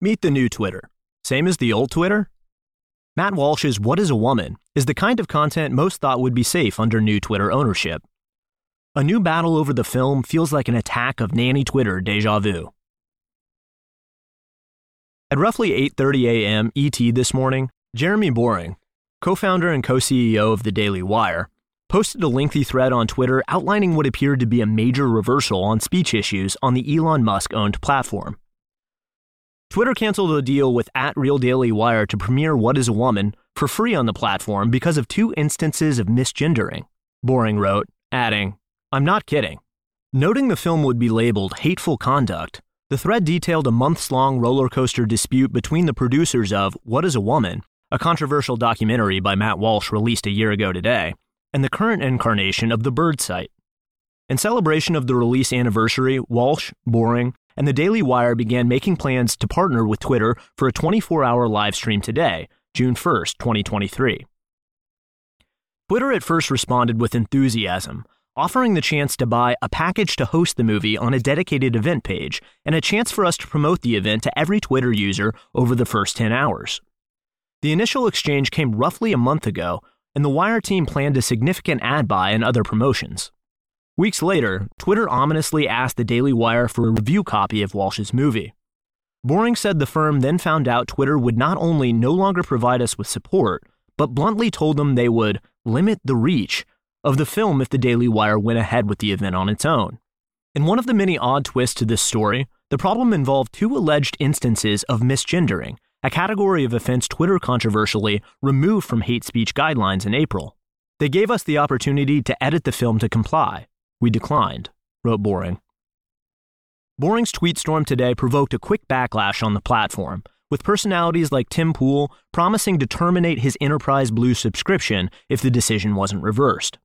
Meet the new Twitter. Same as the old Twitter? Matt Walsh's What is a Woman is the kind of content most thought would be safe under new Twitter ownership. A new battle over the film feels like an attack of nanny Twitter deja vu. At roughly 8:30 a.m. ET this morning, Jeremy Boring, co-founder and co-CEO of the Daily Wire, posted a lengthy thread on Twitter outlining what appeared to be a major reversal on speech issues on the Elon Musk-owned platform. Twitter canceled a deal with at Real Daily Wire to premiere What is a Woman for free on the platform because of two instances of misgendering. Boring wrote, adding, I'm not kidding. Noting the film would be labeled hateful conduct, the thread detailed a months long roller coaster dispute between the producers of What is a Woman, a controversial documentary by Matt Walsh released a year ago today, and the current incarnation of the Bird site. In celebration of the release anniversary, Walsh, Boring, and the Daily Wire began making plans to partner with Twitter for a 24 hour live stream today, June 1st, 2023. Twitter at first responded with enthusiasm, offering the chance to buy a package to host the movie on a dedicated event page and a chance for us to promote the event to every Twitter user over the first 10 hours. The initial exchange came roughly a month ago, and the Wire team planned a significant ad buy and other promotions. Weeks later, Twitter ominously asked the Daily Wire for a review copy of Walsh's movie. Boring said the firm then found out Twitter would not only no longer provide us with support, but bluntly told them they would limit the reach of the film if the Daily Wire went ahead with the event on its own. In one of the many odd twists to this story, the problem involved two alleged instances of misgendering, a category of offense Twitter controversially removed from hate speech guidelines in April. They gave us the opportunity to edit the film to comply. We declined, wrote Boring. Boring's tweet storm today provoked a quick backlash on the platform, with personalities like Tim Pool promising to terminate his Enterprise Blue subscription if the decision wasn't reversed.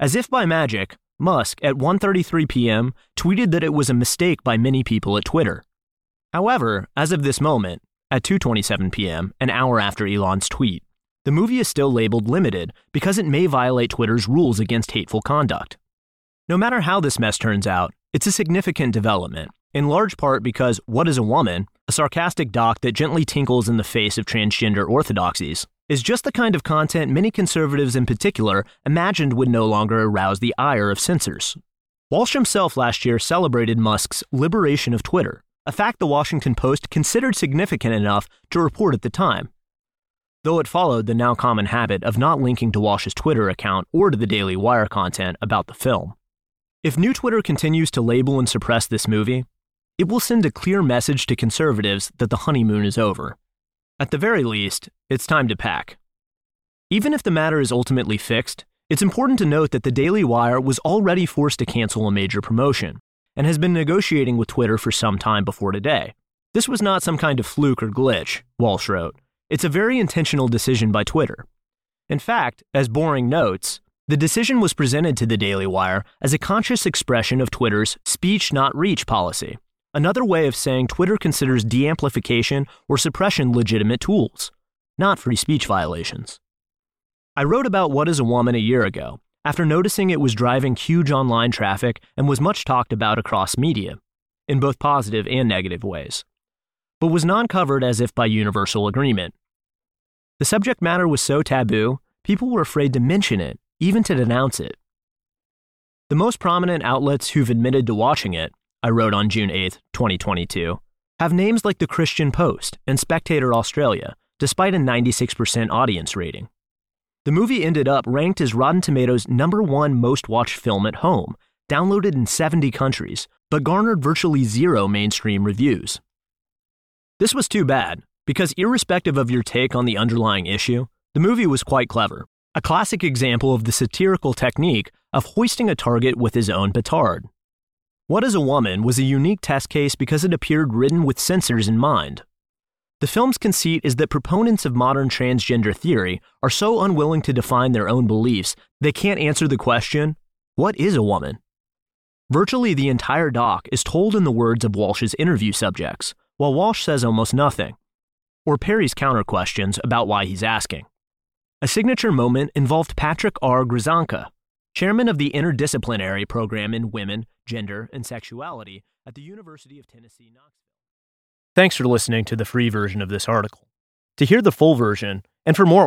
As if by magic, Musk at 1:33 p.m. tweeted that it was a mistake by many people at Twitter. However, as of this moment, at 2:27 p.m., an hour after Elon's tweet, the movie is still labeled limited because it may violate Twitter's rules against hateful conduct. No matter how this mess turns out, it's a significant development, in large part because What is a Woman, a sarcastic doc that gently tinkles in the face of transgender orthodoxies, is just the kind of content many conservatives in particular imagined would no longer arouse the ire of censors. Walsh himself last year celebrated Musk's liberation of Twitter, a fact the Washington Post considered significant enough to report at the time. Though it followed the now common habit of not linking to Walsh's Twitter account or to the Daily Wire content about the film. If new Twitter continues to label and suppress this movie, it will send a clear message to conservatives that the honeymoon is over. At the very least, it's time to pack. Even if the matter is ultimately fixed, it's important to note that the Daily Wire was already forced to cancel a major promotion and has been negotiating with Twitter for some time before today. This was not some kind of fluke or glitch, Walsh wrote. It's a very intentional decision by Twitter. In fact, as Boring notes, the decision was presented to the Daily Wire as a conscious expression of Twitter's speech not reach policy, Another way of saying Twitter considers deamplification or suppression legitimate tools, not free speech violations. I wrote about What is a Woman a year ago, after noticing it was driving huge online traffic and was much talked about across media, in both positive and negative ways, but was non covered as if by universal agreement. The subject matter was so taboo, people were afraid to mention it, even to denounce it. The most prominent outlets who've admitted to watching it I wrote on June 8, 2022, have names like the Christian Post and Spectator Australia, despite a 96% audience rating. The movie ended up ranked as Rotten Tomatoes' number one most watched film at home, downloaded in 70 countries, but garnered virtually zero mainstream reviews. This was too bad, because irrespective of your take on the underlying issue, the movie was quite clever, a classic example of the satirical technique of hoisting a target with his own petard. What is a Woman was a unique test case because it appeared written with censors in mind. The film's conceit is that proponents of modern transgender theory are so unwilling to define their own beliefs, they can't answer the question, What is a woman? Virtually the entire doc is told in the words of Walsh's interview subjects, while Walsh says almost nothing, or parries counter questions about why he's asking. A signature moment involved Patrick R. Grzanka, chairman of the Interdisciplinary Program in Women, Gender, and Sexuality at the University of Tennessee, Knoxville. Thanks for listening to the free version of this article. To hear the full version, and for more